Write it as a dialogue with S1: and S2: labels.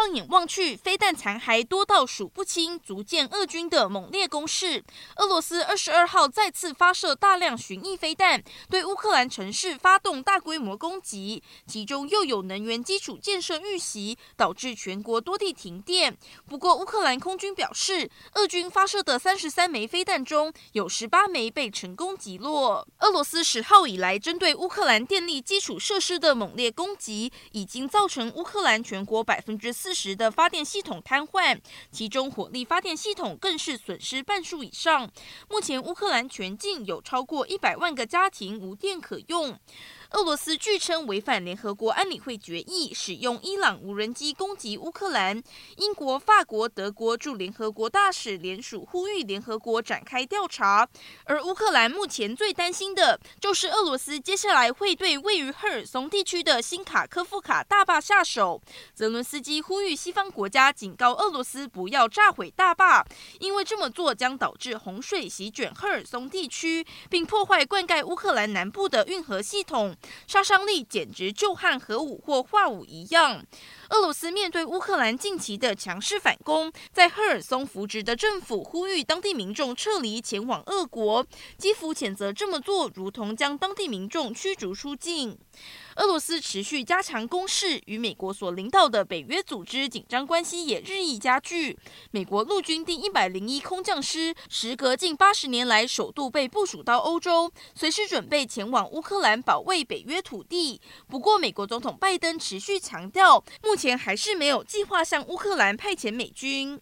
S1: 放眼望去，飞弹残骸多到数不清，足见俄军的猛烈攻势。俄罗斯二十二号再次发射大量巡弋飞弹，对乌克兰城市发动大规模攻击，其中又有能源基础建设遇袭，导致全国多地停电。不过，乌克兰空军表示，俄军发射的三十三枚飞弹中有十八枚被成功击落。俄罗斯十号以来针对乌克兰电力基础设施的猛烈攻击，已经造成乌克兰全国百分之四四十的发电系统瘫痪，其中火力发电系统更是损失半数以上。目前乌克兰全境有超过一百万个家庭无电可用。俄罗斯据称违反联合国安理会决议，使用伊朗无人机攻击乌克兰。英国、法国、德国驻联合国大使联署呼吁联合国展开调查。而乌克兰目前最担心的就是俄罗斯接下来会对位于赫尔松地区的新卡科夫卡大坝下手。泽伦斯基呼吁西方国家警告俄罗斯不要炸毁大坝，因为这么做将导致洪水席卷赫尔松地区，并破坏灌溉乌克兰南部的运河系统。杀伤力简直就和核武或化武一样。俄罗斯面对乌克兰近期的强势反攻，在赫尔松扶植的政府呼吁当地民众撤离，前往俄国。基辅谴责这么做，如同将当地民众驱逐出境。俄罗斯持续加强攻势，与美国所领导的北约组织紧张关系也日益加剧。美国陆军第一百零一空降师时隔近八十年来首度被部署到欧洲，随时准备前往乌克兰保卫北约土地。不过，美国总统拜登持续强调，目前还是没有计划向乌克兰派遣美军。